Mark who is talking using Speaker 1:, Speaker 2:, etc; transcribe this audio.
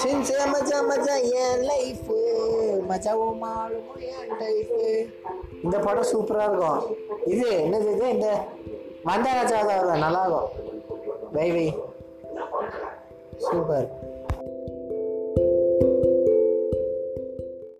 Speaker 1: சின்சே மச்சா மச்சா என் லைஃபு மச்சா ஓ மாலும் என் லைஃபு இந்த படம் சூப்பராக இருக்கும். இது என்னது இது? இந்த வந்தா ராஜா தான் நல்லாயிருக்கும் பை பை சூப்பர்